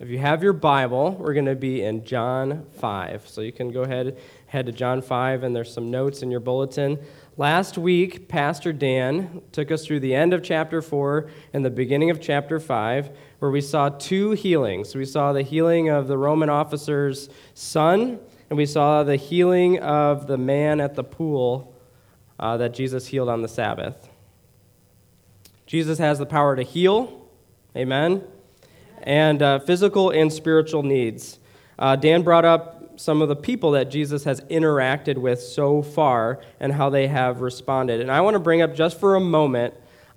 If you have your Bible, we're going to be in John 5. So you can go ahead, head to John 5, and there's some notes in your bulletin. Last week, Pastor Dan took us through the end of chapter 4 and the beginning of chapter 5, where we saw two healings. We saw the healing of the Roman officer's son, and we saw the healing of the man at the pool uh, that Jesus healed on the Sabbath. Jesus has the power to heal. Amen. And uh, physical and spiritual needs. Uh, Dan brought up some of the people that Jesus has interacted with so far and how they have responded. And I want to bring up just for a moment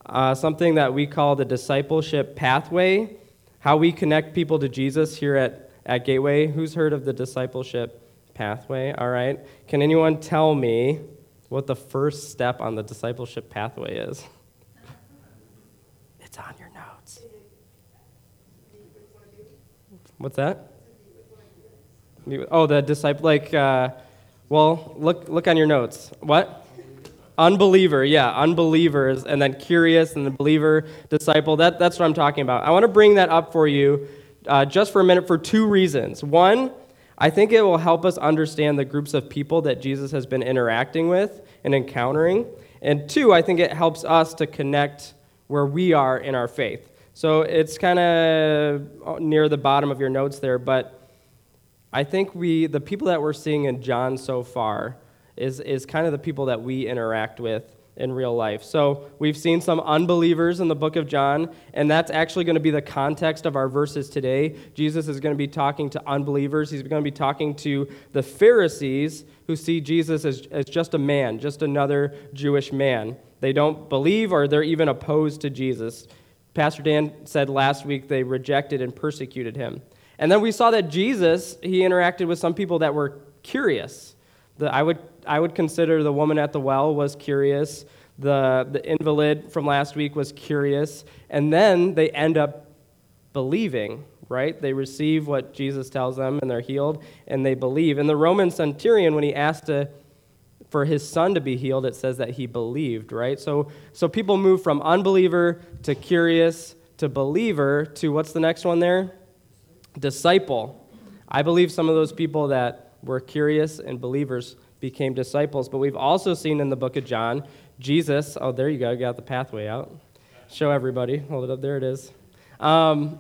uh, something that we call the discipleship pathway, how we connect people to Jesus here at, at Gateway. Who's heard of the discipleship pathway? All right. Can anyone tell me what the first step on the discipleship pathway is? It's on your notes. What's that? Oh, the disciple, like, uh, well, look, look on your notes. What? Unbeliever, yeah, unbelievers, and then curious, and the believer, disciple. That, that's what I'm talking about. I want to bring that up for you uh, just for a minute for two reasons. One, I think it will help us understand the groups of people that Jesus has been interacting with and encountering. And two, I think it helps us to connect where we are in our faith. So it's kind of uh, near the bottom of your notes there, but I think we, the people that we're seeing in John so far, is, is kind of the people that we interact with in real life. So we've seen some unbelievers in the book of John, and that's actually going to be the context of our verses today. Jesus is going to be talking to unbelievers. He's going to be talking to the Pharisees who see Jesus as, as just a man, just another Jewish man. They don't believe or they're even opposed to Jesus. Pastor Dan said last week they rejected and persecuted him. And then we saw that Jesus, he interacted with some people that were curious. The, I, would, I would consider the woman at the well was curious. The, the invalid from last week was curious. And then they end up believing, right? They receive what Jesus tells them and they're healed and they believe. And the Roman centurion, when he asked to, for his son to be healed, it says that he believed, right? So, so people move from unbeliever to curious to believer to what's the next one there? disciple. I believe some of those people that were curious and believers became disciples, but we've also seen in the book of John, Jesus, oh, there you go, got the pathway out. Show everybody. Hold it up, there it is. Um,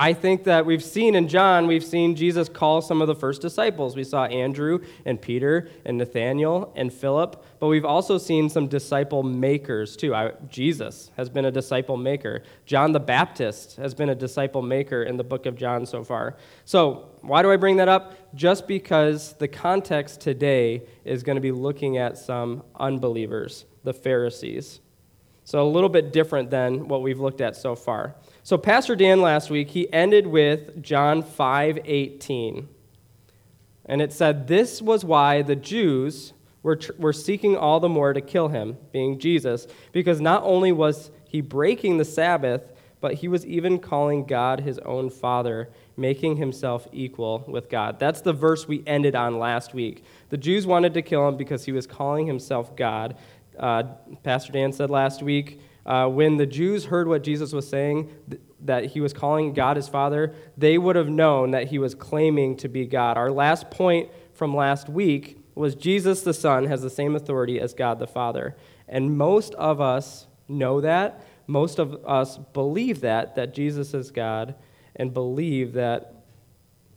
I think that we've seen in John, we've seen Jesus call some of the first disciples. We saw Andrew and Peter and Nathaniel and Philip, but we've also seen some disciple makers too. I, Jesus has been a disciple maker. John the Baptist has been a disciple maker in the book of John so far. So, why do I bring that up? Just because the context today is going to be looking at some unbelievers, the Pharisees. So, a little bit different than what we've looked at so far. So Pastor Dan last week, he ended with John 5:18. And it said this was why the Jews were, tr- were seeking all the more to kill him, being Jesus, because not only was he breaking the Sabbath, but he was even calling God his own Father, making himself equal with God. That's the verse we ended on last week. The Jews wanted to kill him because he was calling himself God. Uh, Pastor Dan said last week, uh, when the Jews heard what Jesus was saying, th- that he was calling God his Father, they would have known that he was claiming to be God. Our last point from last week was Jesus the Son has the same authority as God the Father. And most of us know that. Most of us believe that, that Jesus is God, and believe that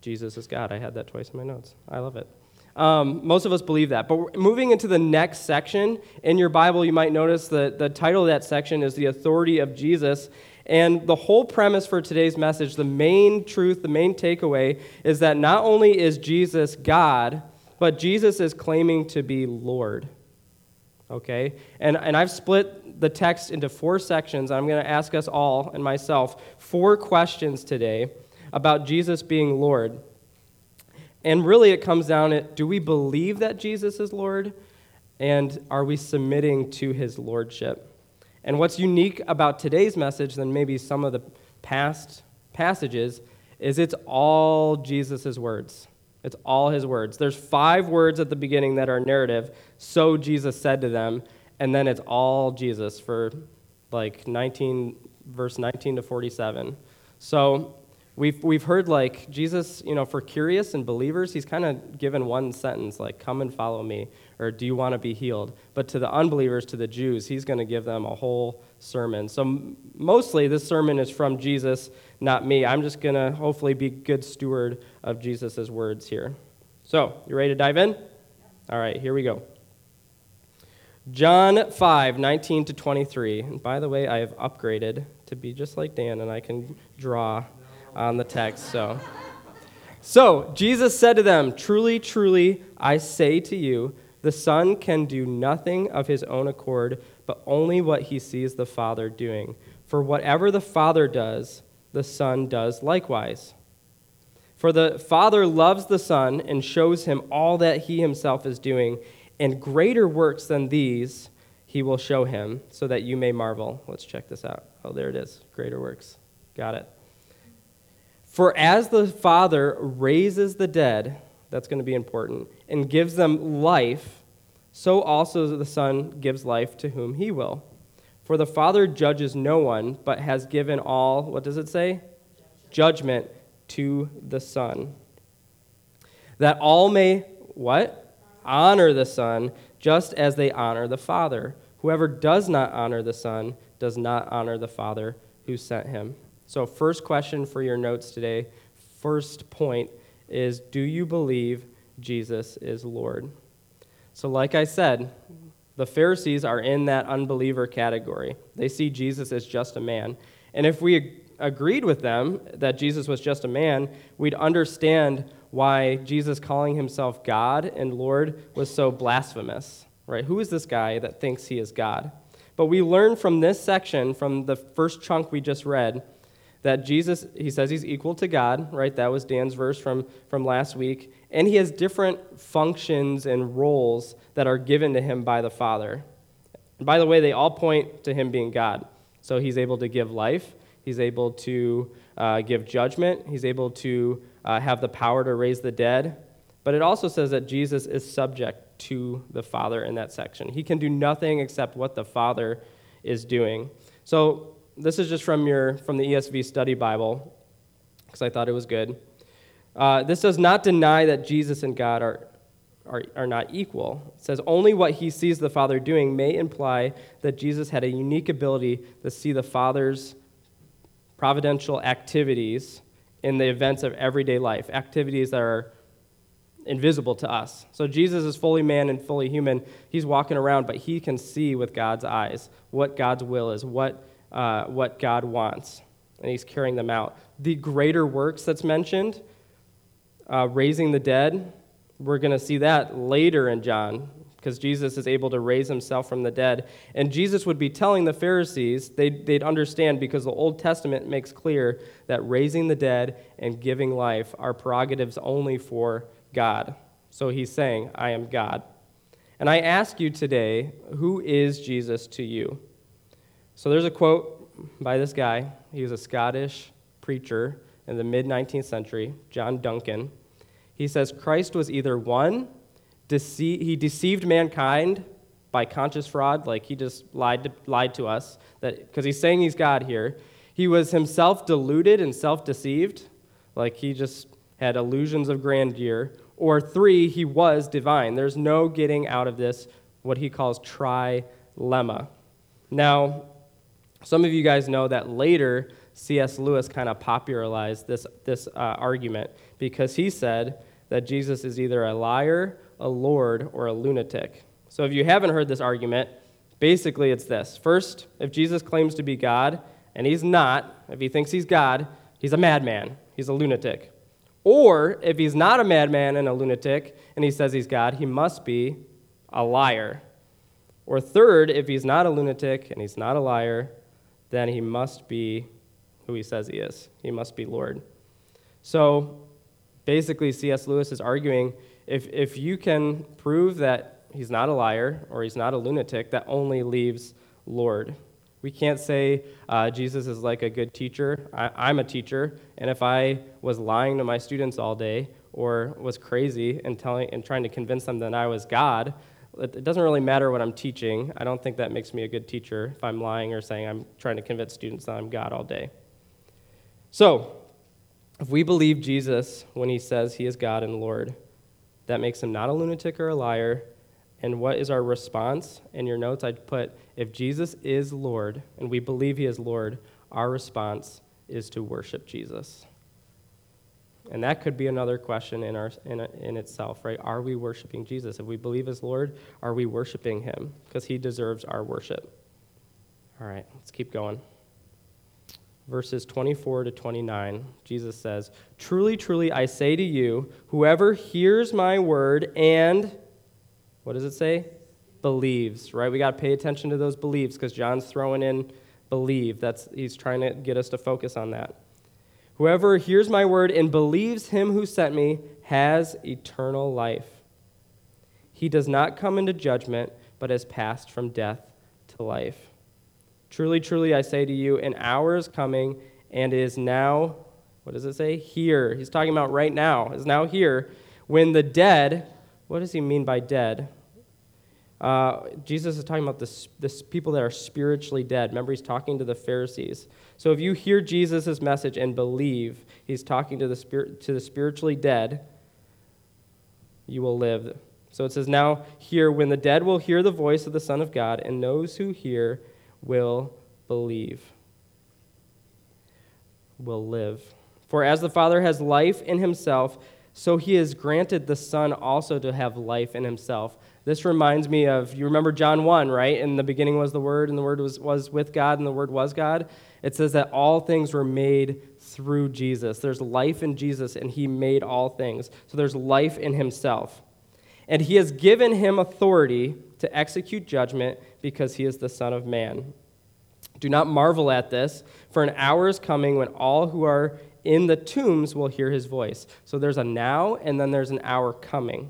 Jesus is God. I had that twice in my notes. I love it. Um, most of us believe that. But moving into the next section, in your Bible, you might notice that the title of that section is The Authority of Jesus. And the whole premise for today's message, the main truth, the main takeaway, is that not only is Jesus God, but Jesus is claiming to be Lord. Okay? And, and I've split the text into four sections. I'm going to ask us all and myself four questions today about Jesus being Lord. And really, it comes down to do we believe that Jesus is Lord? And are we submitting to his lordship? And what's unique about today's message than maybe some of the past passages is it's all Jesus' words. It's all his words. There's five words at the beginning that are narrative. So Jesus said to them, and then it's all Jesus for like 19 verse 19 to 47. So We've, we've heard like Jesus, you know, for curious and believers, he's kind of given one sentence like, come and follow me, or do you want to be healed? But to the unbelievers, to the Jews, he's going to give them a whole sermon. So mostly this sermon is from Jesus, not me. I'm just going to hopefully be good steward of Jesus' words here. So, you ready to dive in? All right, here we go. John 5, 19 to 23. And by the way, I have upgraded to be just like Dan, and I can draw on the text. So, so Jesus said to them, Truly, truly, I say to you, the Son can do nothing of his own accord, but only what he sees the Father doing. For whatever the Father does, the Son does likewise. For the Father loves the Son and shows him all that he himself is doing, and greater works than these he will show him, so that you may marvel. Let's check this out. Oh, there it is. Greater works. Got it. For as the Father raises the dead, that's going to be important, and gives them life, so also the Son gives life to whom he will. For the Father judges no one, but has given all, what does it say? Judgment to the Son. That all may, what? Honor the Son, just as they honor the Father. Whoever does not honor the Son does not honor the Father who sent him. So, first question for your notes today, first point is Do you believe Jesus is Lord? So, like I said, the Pharisees are in that unbeliever category. They see Jesus as just a man. And if we agreed with them that Jesus was just a man, we'd understand why Jesus calling himself God and Lord was so blasphemous, right? Who is this guy that thinks he is God? But we learn from this section, from the first chunk we just read, that Jesus, he says he's equal to God, right? That was Dan's verse from, from last week. And he has different functions and roles that are given to him by the Father. And by the way, they all point to him being God. So he's able to give life, he's able to uh, give judgment, he's able to uh, have the power to raise the dead. But it also says that Jesus is subject to the Father in that section. He can do nothing except what the Father is doing. So this is just from, your, from the ESV Study Bible, because I thought it was good. Uh, this does not deny that Jesus and God are, are, are not equal. It says only what he sees the Father doing may imply that Jesus had a unique ability to see the Father's providential activities in the events of everyday life, activities that are invisible to us. So Jesus is fully man and fully human. He's walking around, but he can see with God's eyes what God's will is, what uh, what God wants, and he's carrying them out. The greater works that's mentioned, uh, raising the dead, we're going to see that later in John because Jesus is able to raise himself from the dead. And Jesus would be telling the Pharisees, they'd, they'd understand because the Old Testament makes clear that raising the dead and giving life are prerogatives only for God. So he's saying, I am God. And I ask you today, who is Jesus to you? So there's a quote by this guy. He was a Scottish preacher in the mid 19th century, John Duncan. He says Christ was either one, dece- he deceived mankind by conscious fraud, like he just lied to, lied to us, because he's saying he's God here. He was himself deluded and self deceived, like he just had illusions of grandeur. Or three, he was divine. There's no getting out of this, what he calls trilemma. Now, some of you guys know that later C.S. Lewis kind of popularized this, this uh, argument because he said that Jesus is either a liar, a lord, or a lunatic. So if you haven't heard this argument, basically it's this. First, if Jesus claims to be God, and he's not, if he thinks he's God, he's a madman, he's a lunatic. Or if he's not a madman and a lunatic, and he says he's God, he must be a liar. Or third, if he's not a lunatic and he's not a liar, then he must be who he says he is. He must be Lord. So basically, C.S. Lewis is arguing if, if you can prove that he's not a liar or he's not a lunatic, that only leaves Lord. We can't say uh, Jesus is like a good teacher. I, am a teacher, and if I was lying to my students all day or was crazy and, telling, and trying to convince them that I was God, it doesn't really matter what I'm teaching. I don't think that makes me a good teacher if I'm lying or saying I'm trying to convince students that I'm God all day. So, If we believe Jesus when he says he is God and Lord, that makes him not a lunatic or a liar. And what is our response? In your notes, I'd put if Jesus is Lord and we believe he is Lord, our response is to worship Jesus. And that could be another question in, our, in, in itself, right? Are we worshiping Jesus? If we believe as Lord, are we worshiping him? Because he deserves our worship. All right, let's keep going. Verses 24 to 29, Jesus says, Truly, truly, I say to you, whoever hears my word and, what does it say? Believes, right? We got to pay attention to those beliefs because John's throwing in believe. That's, he's trying to get us to focus on that. Whoever hears my word and believes him who sent me has eternal life. He does not come into judgment, but has passed from death to life. Truly, truly, I say to you, an hour is coming and is now, what does it say? Here. He's talking about right now, is now here, when the dead, what does he mean by dead? Uh, Jesus is talking about this, this people that are spiritually dead. Remember, he's talking to the Pharisees. So if you hear Jesus' message and believe he's talking to the, to the spiritually dead, you will live. So it says, Now here, when the dead will hear the voice of the Son of God, and those who hear will believe, will live. For as the Father has life in himself, so he has granted the Son also to have life in himself. This reminds me of, you remember John 1, right? In the beginning was the Word, and the Word was, was with God, and the Word was God. It says that all things were made through Jesus. There's life in Jesus, and He made all things. So there's life in Himself. And He has given Him authority to execute judgment because He is the Son of Man. Do not marvel at this, for an hour is coming when all who are in the tombs will hear His voice. So there's a now, and then there's an hour coming.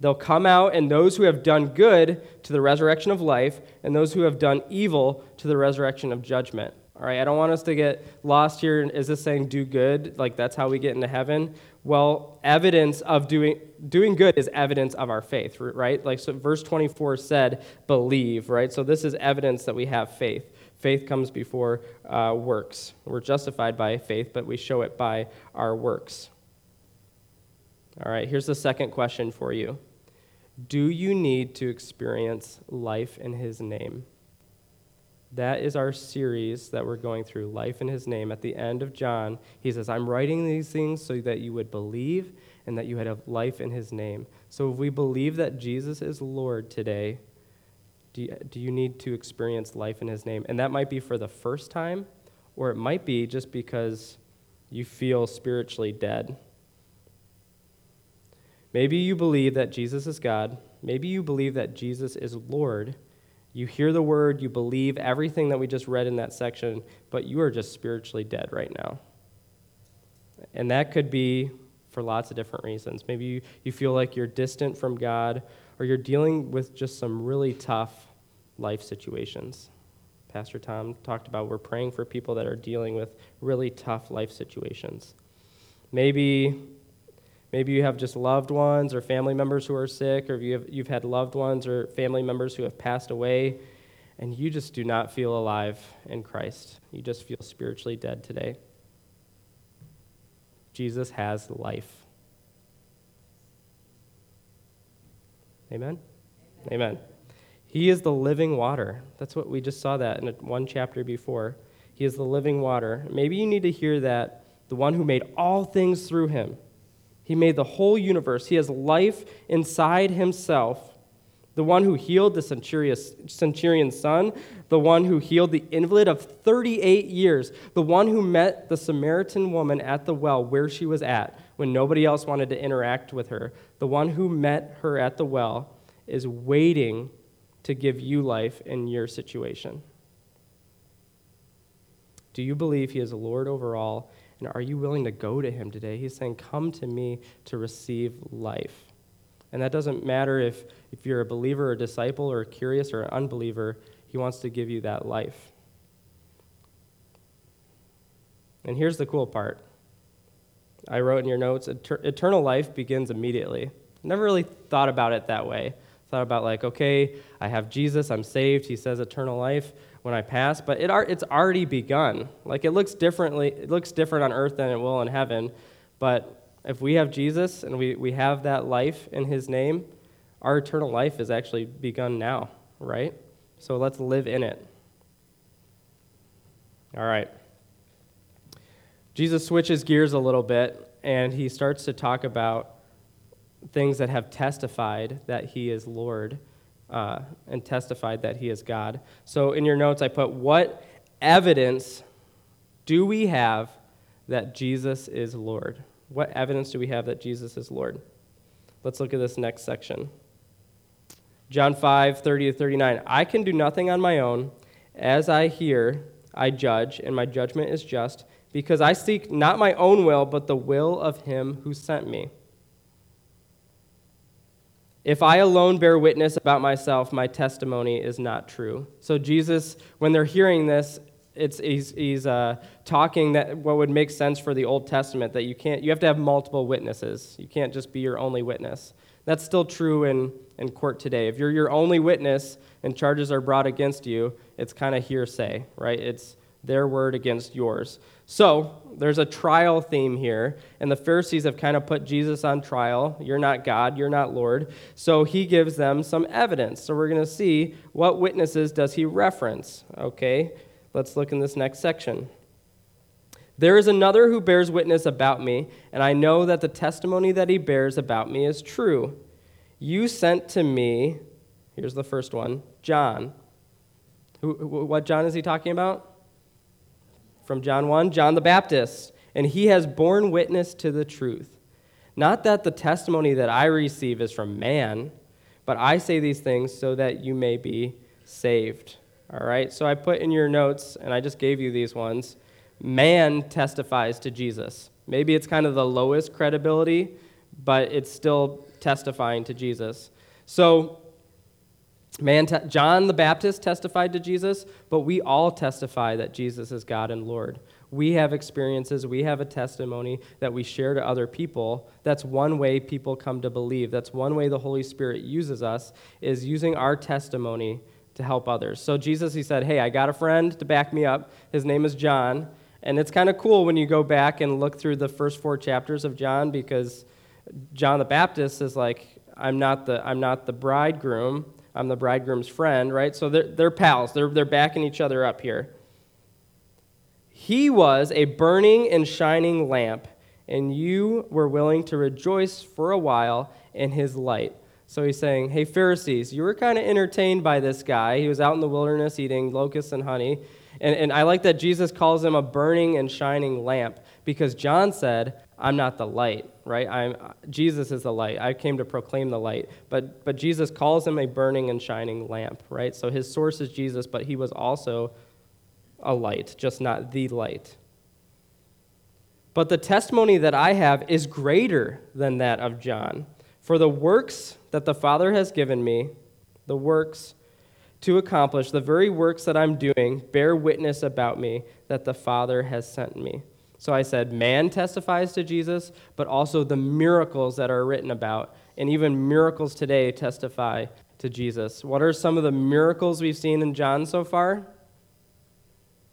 They'll come out, and those who have done good to the resurrection of life, and those who have done evil to the resurrection of judgment. All right, I don't want us to get lost here. Is this saying do good? Like that's how we get into heaven? Well, evidence of doing, doing good is evidence of our faith, right? Like so verse 24 said, believe, right? So this is evidence that we have faith. Faith comes before uh, works. We're justified by faith, but we show it by our works. All right, here's the second question for you. Do you need to experience life in His name? That is our series that we're going through, Life in His Name. At the end of John, he says, I'm writing these things so that you would believe and that you would have life in His name. So if we believe that Jesus is Lord today, do you, do you need to experience life in His name? And that might be for the first time, or it might be just because you feel spiritually dead. Maybe you believe that Jesus is God. Maybe you believe that Jesus is Lord. You hear the word, you believe everything that we just read in that section, but you are just spiritually dead right now. And that could be for lots of different reasons. Maybe you, you feel like you're distant from God, or you're dealing with just some really tough life situations. Pastor Tom talked about we're praying for people that are dealing with really tough life situations. Maybe Maybe you have just loved ones or family members who are sick, or you have, you've had loved ones or family members who have passed away, and you just do not feel alive in Christ. You just feel spiritually dead today. Jesus has life. Amen? Amen. Amen. He is the living water. That's what we just saw that in one chapter before. He is the living water. Maybe you need to hear that the one who made all things through him he made the whole universe. He has life inside himself. The one who healed the centurion's son, the one who healed the invalid of 38 years, the one who met the Samaritan woman at the well where she was at when nobody else wanted to interact with her, the one who met her at the well is waiting to give you life in your situation. Do you believe he is Lord over all are you willing to go to him today? He's saying, Come to me to receive life. And that doesn't matter if, if you're a believer or a disciple or curious or an unbeliever, he wants to give you that life. And here's the cool part I wrote in your notes eternal life begins immediately. Never really thought about it that way. Thought about, like, okay, I have Jesus, I'm saved, he says eternal life. when I pass, but it, it's already begun. Like it looks differently, it looks different on earth than it will in heaven. But if we have Jesus and we, we have that life in his name, our eternal life is actually begun now, right? So let's live in it. All right. Jesus switches gears a little bit and he starts to talk about things that have testified that he is Lord uh, and testified that he is God. So in your notes, I put, What evidence do we have that Jesus is Lord? What evidence do we have that Jesus is Lord? Let's look at this next section. John 5, 30 to 39. I can do nothing on my own. As I hear, I judge, and my judgment is just, because I seek not my own will, but the will of him who sent me. If I alone bear witness about myself, my testimony is not true. So, Jesus, when they're hearing this, it's, he's, he's uh, talking that what would make sense for the Old Testament that you can't, you have to have multiple witnesses. You can't just be your only witness. That's still true in, in court today. If you're your only witness and charges are brought against you, it's kind of hearsay, right? It's their word against yours. So there's a trial theme here, and the Pharisees have kind of put Jesus on trial. You're not God, you're not Lord. So he gives them some evidence. So we're going to see what witnesses does he reference. Okay, let's look in this next section. There is another who bears witness about me, and I know that the testimony that he bears about me is true. You sent to me, here's the first one, John. Who, what John is he talking about? From John 1 John the Baptist, and he has borne witness to the truth. Not that the testimony that I receive is from man, but I say these things so that you may be saved. All right, so I put in your notes, and I just gave you these ones. Man testifies to Jesus. Maybe it's kind of the lowest credibility, but it's still testifying to Jesus. So Man, te- John the Baptist testified to Jesus, but we all testify that Jesus is God and Lord. We have experiences, we have a testimony that we share to other people. That's one way people come to believe. That's one way the Holy Spirit uses us is using our testimony to help others. So Jesus he said, "Hey, I got a friend to back me up. His name is John." And it's kind of cool when you go back and look through the first 4 chapters of John because John the Baptist is like, "I'm not the I'm not the bridegroom." I'm the bridegroom's friend, right? So they're, they're pals. They're, they're backing each other up here. He was a burning and shining lamp, and you were willing to rejoice for a while in his light. So he's saying, Hey, Pharisees, you were kind of entertained by this guy. He was out in the wilderness eating locusts and honey. And, and I like that Jesus calls him a burning and shining lamp because John said, I'm not the light, right? I'm, Jesus is the light. I came to proclaim the light. But, but Jesus calls him a burning and shining lamp, right? So his source is Jesus, but he was also a light, just not the light. But the testimony that I have is greater than that of John. For the works that the Father has given me, the works to accomplish, the very works that I'm doing, bear witness about me that the Father has sent me. So I said, man testifies to Jesus, but also the miracles that are written about, and even miracles today testify to Jesus. What are some of the miracles we've seen in John so far?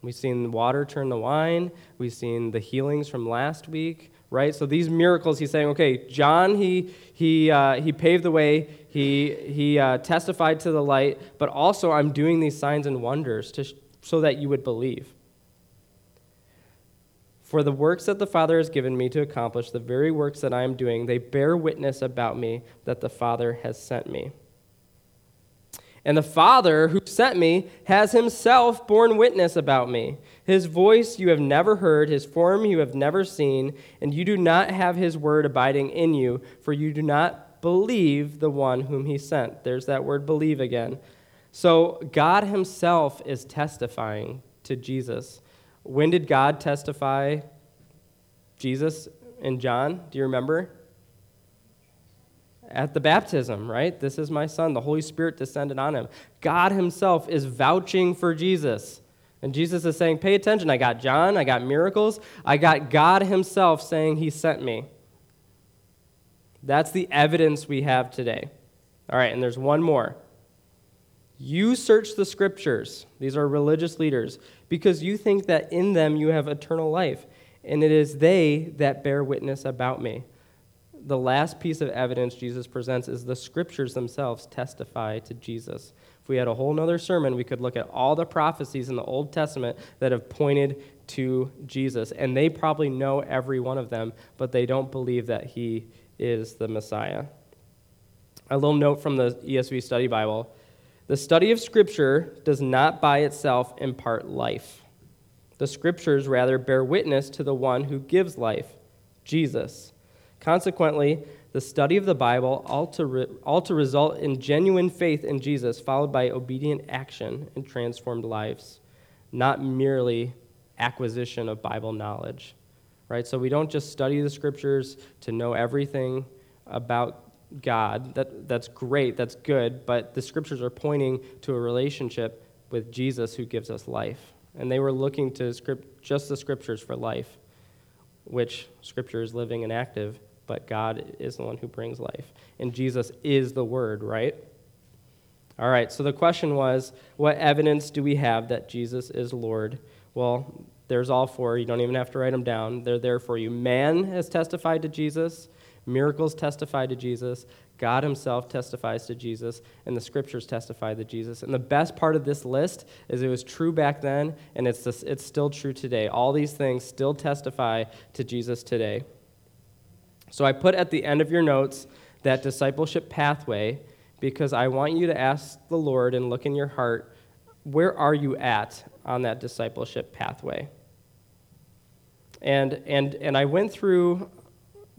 We've seen water turn to wine. We've seen the healings from last week, right? So these miracles, he's saying, okay, John, he, he, uh, he paved the way. He, he uh, testified to the light, but also I'm doing these signs and wonders to, so that you would believe. For the works that the Father has given me to accomplish, the very works that I am doing, they bear witness about me that the Father has sent me. And the Father who sent me has himself borne witness about me. His voice you have never heard, his form you have never seen, and you do not have his word abiding in you, for you do not believe the one whom he sent. There's that word believe again. So God himself is testifying to Jesus. When did God testify Jesus and John? Do you remember? At the baptism, right? This is my son. The Holy Spirit descended on him. God himself is vouching for Jesus. And Jesus is saying, Pay attention. I got John, I got miracles, I got God himself saying he sent me. That's the evidence we have today. All right, and there's one more. You search the scriptures, these are religious leaders, because you think that in them you have eternal life, and it is they that bear witness about me. The last piece of evidence Jesus presents is the scriptures themselves testify to Jesus. If we had a whole nother sermon, we could look at all the prophecies in the Old Testament that have pointed to Jesus, and they probably know every one of them, but they don't believe that he is the Messiah. A little note from the ESV Study Bible the study of Scripture does not by itself impart life. The Scriptures rather bear witness to the one who gives life, Jesus. Consequently, the study of the Bible ought to, re- ought to result in genuine faith in Jesus, followed by obedient action and transformed lives, not merely acquisition of Bible knowledge. Right? So we don't just study the Scriptures to know everything about God. That, that's great, that's good, but the scriptures are pointing to a relationship with Jesus who gives us life. And they were looking to script, just the scriptures for life, which scripture is living and active, but God is the one who brings life. And Jesus is the word, right? All right, so the question was what evidence do we have that Jesus is Lord? Well, there's all four. You don't even have to write them down, they're there for you. Man has testified to Jesus. Miracles testify to Jesus. God himself testifies to Jesus, and the scriptures testify to Jesus. And the best part of this list is it was true back then, and it's, this, it's still true today. All these things still testify to Jesus today. So I put at the end of your notes that discipleship pathway because I want you to ask the Lord and look in your heart where are you at on that discipleship pathway? And, and, and I went through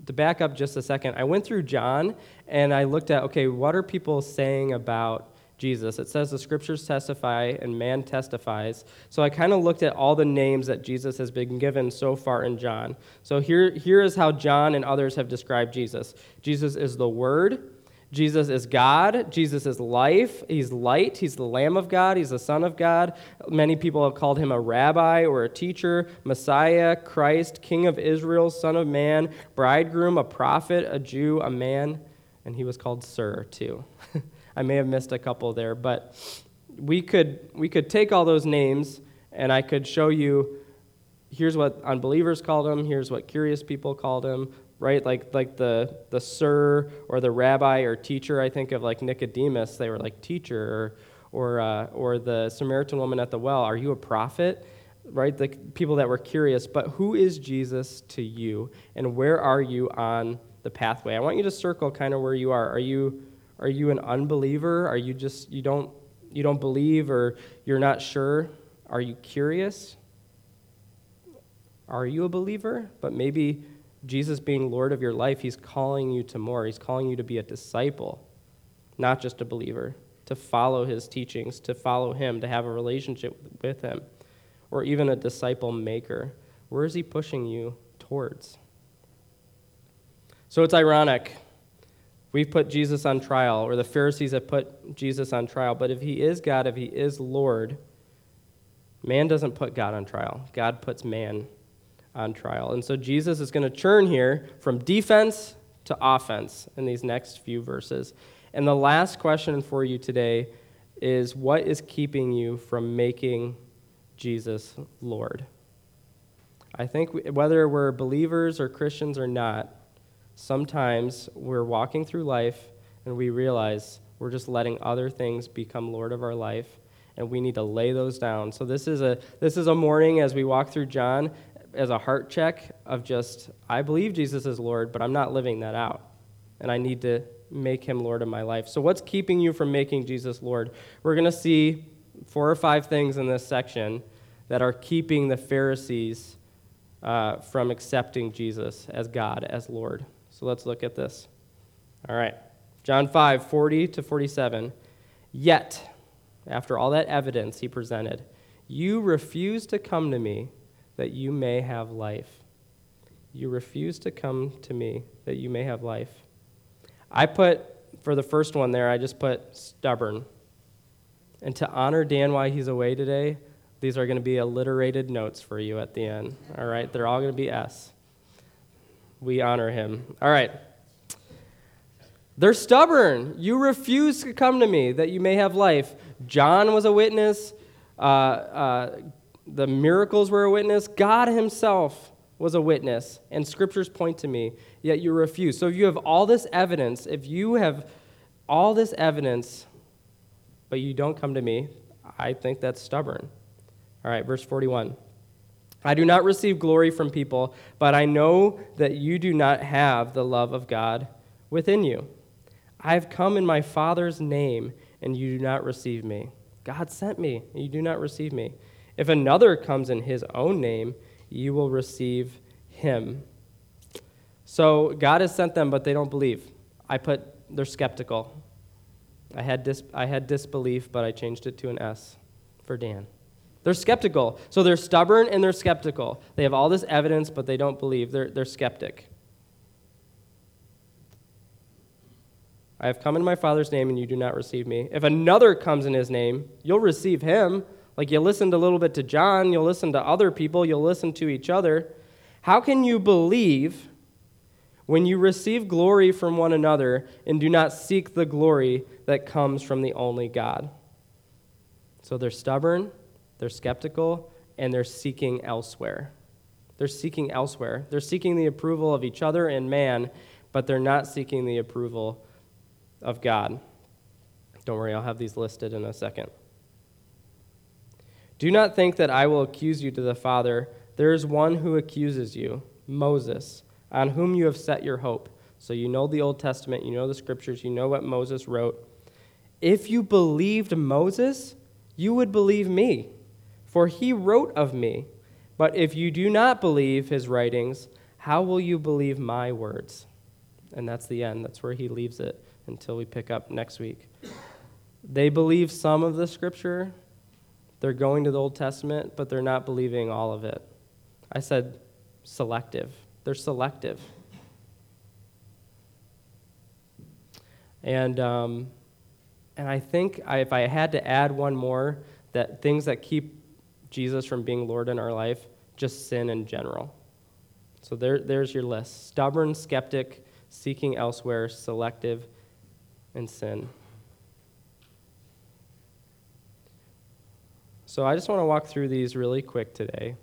to back up just a second, I went through John and I looked at, okay, what are people saying about Jesus? It says the scriptures testify and man testifies. So I kind of looked at all the names that Jesus has been given so far in John. So here, here is how John and others have described Jesus Jesus is the Word. Jesus is God. Jesus is life. He's light. He's the Lamb of God. He's the Son of God. Many people have called him a rabbi or a teacher, Messiah, Christ, King of Israel, Son of Man, bridegroom, a prophet, a Jew, a man. And he was called Sir, too. I may have missed a couple there, but we could, we could take all those names and I could show you here's what unbelievers called him, here's what curious people called him, right? Like like the the sir or the rabbi or teacher. I think of like Nicodemus. They were like teacher or or uh, or the Samaritan woman at the well. Are you a prophet? Right? The people that were curious. But who is Jesus to you, and where are you on the pathway? I want you to circle kind of where you are. Are you are you an unbeliever? Are you just you don't you don't believe or you're not sure? Are you curious? Are you a believer? But maybe Jesus being Lord of your life, He's calling you to more. He's calling you to be a disciple, not just a believer, to follow His teachings, to follow Him, to have a relationship with Him, or even a disciple maker. Where is He pushing you towards? So it's ironic. We've put Jesus on trial, or the Pharisees have put Jesus on trial. But if he is God, if he is Lord, man doesn't put God on trial. God puts man on trial. And so Jesus is going to turn here from defense to offense in these next few verses. And the last question for you today is what is keeping you from making Jesus Lord? I think whether we're believers or Christians or not, sometimes we're walking through life and we realize we're just letting other things become Lord of our life and we need to lay those down. So this is a this is a morning as we walk through John as a heart check of just, I believe Jesus is Lord, but I'm not living that out. And I need to make him Lord of my life. So, what's keeping you from making Jesus Lord? We're going to see four or five things in this section that are keeping the Pharisees uh, from accepting Jesus as God, as Lord. So, let's look at this. All right. John 5, 40 to 47. Yet, after all that evidence he presented, you refuse to come to me that you may have life. You refuse to come to me that you may have life. I put, for the first one there, I just put stubborn. And to honor Dan while he's away today, these are going to be alliterated notes for you at the end. All right? They're all going to be S. We honor him. All right. They're stubborn. You refuse to come to me that you may have life. John was a witness. Uh, uh, the miracles were a witness. God Himself was a witness, and scriptures point to me, yet you refuse. So if you have all this evidence, if you have all this evidence, but you don't come to me, I think that's stubborn. All right, verse 41. I do not receive glory from people, but I know that you do not have the love of God within you. I have come in my Father's name, and you do not receive me. God sent me, and you do not receive me. If another comes in his own name, you will receive him. So God has sent them, but they don't believe. I put, they're skeptical. I had, dis, I had disbelief, but I changed it to an S for Dan. They're skeptical. So they're stubborn and they're skeptical. They have all this evidence, but they don't believe. They're, they're skeptic. I have come in my Father's name, and you do not receive me. If another comes in his name, you'll receive him. Like you listened a little bit to John, you'll listen to other people, you'll listen to each other. How can you believe when you receive glory from one another and do not seek the glory that comes from the only God? So they're stubborn, they're skeptical, and they're seeking elsewhere. They're seeking elsewhere. They're seeking the approval of each other and man, but they're not seeking the approval of God. Don't worry, I'll have these listed in a second. Do not think that I will accuse you to the Father. There is one who accuses you, Moses, on whom you have set your hope. So you know the Old Testament, you know the scriptures, you know what Moses wrote. If you believed Moses, you would believe me, for he wrote of me. But if you do not believe his writings, how will you believe my words? And that's the end. That's where he leaves it until we pick up next week. They believe some of the scripture, they're going to the Old Testament, but they're not believing all of it. I said selective. They're selective. And, um, and I think I, if I had to add one more, that things that keep Jesus from being Lord in our life, just sin in general. So there, there's your list stubborn, skeptic, seeking elsewhere, selective, and sin. So I just want to walk through these really quick today,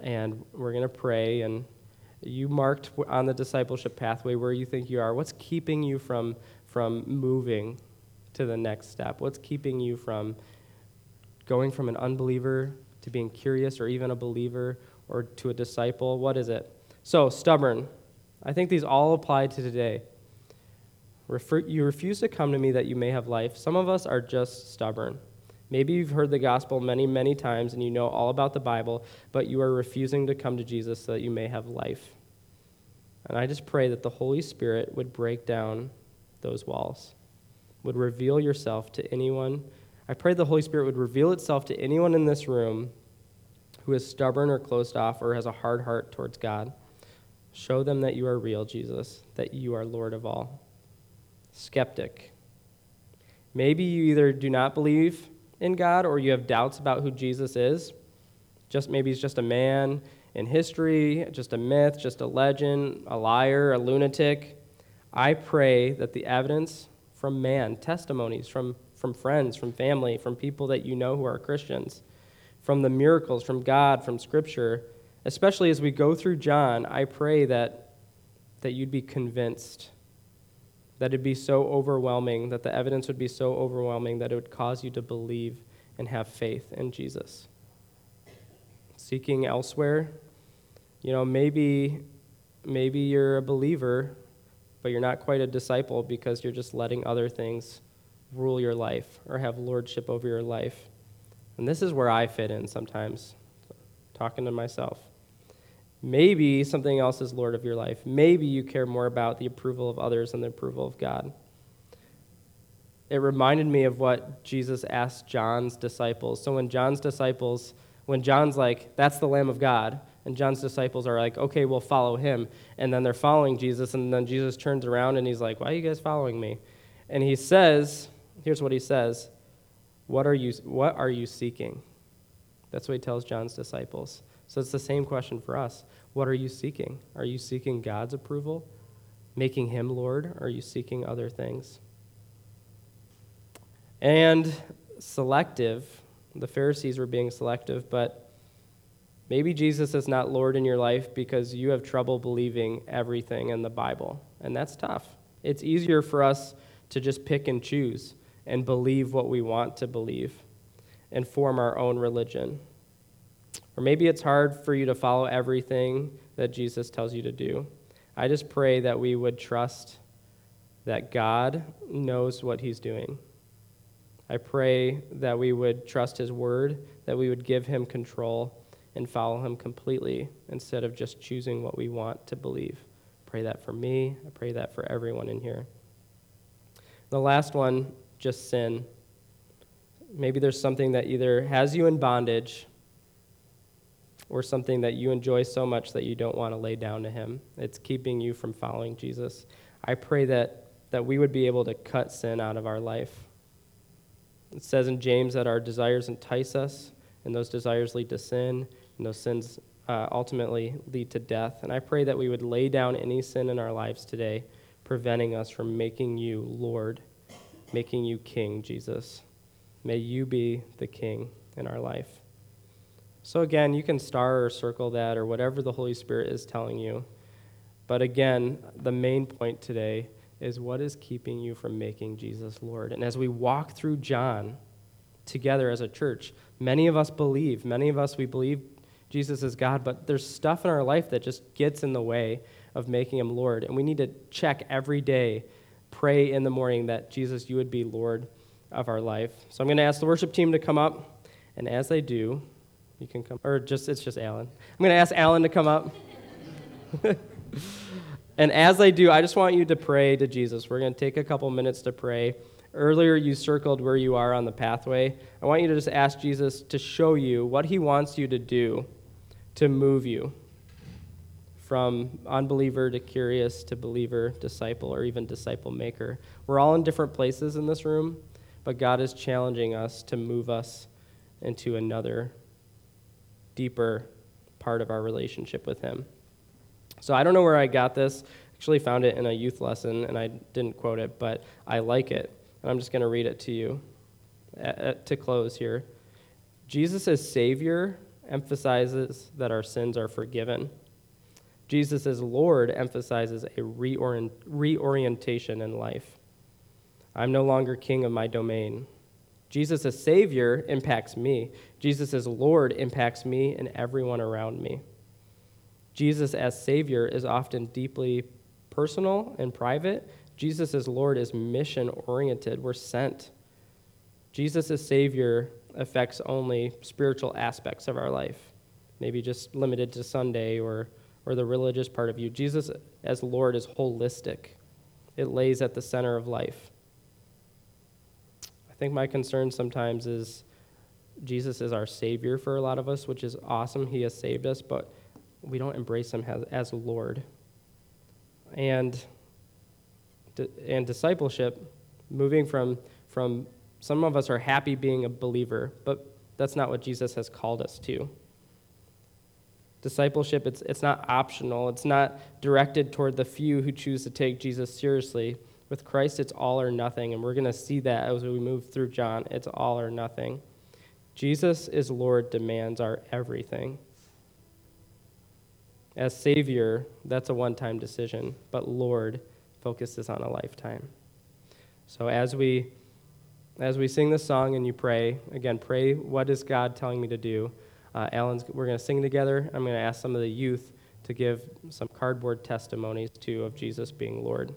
and we're going to pray. And you marked on the discipleship pathway where you think you are. What's keeping you from, from moving to the next step? What's keeping you from going from an unbeliever to being curious or even a believer or to a disciple? What is it? So, stubborn. I think these all apply to today. You refuse to come to me that you may have life. Some of us are just stubborn. Maybe you've heard the gospel many, many times and you know all about the Bible, but you are refusing to come to Jesus so that you may have life. And I just pray that the Holy Spirit would break down those walls, would reveal yourself to anyone. I pray the Holy Spirit would reveal itself to anyone in this room who is stubborn or closed off or has a hard heart towards God. Show them that you are real, Jesus, that you are Lord of all. Skeptic. Maybe you either do not believe in God or you have doubts about who Jesus is. Just maybe he's just a man in history, just a myth, just a legend, a liar, a lunatic. I pray that the evidence from man, testimonies from, from friends, from family, from people that you know who are Christians, from the miracles, from God, from Scripture, especially as we go through John, I pray that, that you'd be convinced that it'd be so overwhelming, that the evidence would be so overwhelming that it would cause you to believe and have faith in Jesus. Seeking elsewhere, you know, maybe maybe you're a believer, but you're not quite a disciple because you're just letting other things rule your life or have lordship over your life. And this is where I fit in sometimes, talking to myself. Maybe something else is Lord of your life. Maybe you care more about the approval of others than the approval of God. It reminded me of what Jesus asked John's disciples. So when John's disciples, when John's like, that's the Lamb of God, and John's disciples are like, okay, we'll follow him. And then they're following Jesus, and then Jesus turns around and he's like, why are you guys following me? And he says, here's what he says What are you, what are you seeking? That's what he tells John's disciples. So it's the same question for us. What are you seeking? Are you seeking God's approval, making Him Lord? Or are you seeking other things? And selective. The Pharisees were being selective, but maybe Jesus is not Lord in your life because you have trouble believing everything in the Bible. And that's tough. It's easier for us to just pick and choose and believe what we want to believe and form our own religion. Or maybe it's hard for you to follow everything that Jesus tells you to do. I just pray that we would trust that God knows what He's doing. I pray that we would trust His word, that we would give Him control and follow Him completely instead of just choosing what we want to believe. Pray that for me. I pray that for everyone in here. The last one, just sin. Maybe there's something that either has you in bondage or something that you enjoy so much that you don't want to lay down to Him. It's keeping you from following Jesus. I pray that, that we would be able to cut sin out of our life. It says in James that our desires entice us, and those desires lead to sin, and those sins uh, ultimately lead to death. And I pray that we would lay down any sin in our lives today, preventing us from making you Lord, making you King, Jesus. May you be the King in our life. So, again, you can star or circle that or whatever the Holy Spirit is telling you. But again, the main point today is what is keeping you from making Jesus Lord? And as we walk through John together as a church, many of us believe, many of us, we believe Jesus is God, but there's stuff in our life that just gets in the way of making him Lord. And we need to check every day, pray in the morning that Jesus, you would be Lord of our life. So I'm going to ask the worship team to come up. And as they do, you can come, or just, it's just Alan. I'm going to ask Alan to come up. and as they do, I just want you to pray to Jesus. We're going to take a couple minutes to pray. Earlier, you circled where you are on the pathway. I want you to just ask Jesus to show you what he wants you to do to move you from unbeliever to curious to believer, disciple, or even disciple maker. We're all in different places in this room, but God is challenging us to move us into another deeper part of our relationship with Him. So I don't know where I got this. Actually, found it in a youth lesson, and I didn't quote it, but I like it, and I'm just going to read it to you uh, uh, to close here. Jesus as Savior emphasizes that our sins are forgiven. Jesus as Lord emphasizes a reorient, reorientation in life. I'm no longer king of my domain. Jesus as Savior impacts me. Jesus as Lord impacts me and everyone around me. Jesus as Savior is often deeply personal and private. Jesus as Lord is mission oriented. We're sent. Jesus as Savior affects only spiritual aspects of our life, maybe just limited to Sunday or, or the religious part of you. Jesus as Lord is holistic, it lays at the center of life I think my concern sometimes is Jesus is our Savior for a lot of us, which is awesome. He has saved us, but we don't embrace Him as, as Lord. And, and discipleship, moving from, from some of us are happy being a believer, but that's not what Jesus has called us to. Discipleship, it's, it's not optional. It's not directed toward the few who choose to take Jesus seriously. With Christ, it's all or nothing, and we're going to see that as we move through John. It's all or nothing. Jesus is Lord demands our everything. As Savior, that's a one time decision, but Lord focuses on a lifetime. So as we as we sing this song and you pray, again, pray, what is God telling me to do? Uh, Alan's, we're going to sing together. I'm going to ask some of the youth to give some cardboard testimonies, too, of Jesus being Lord.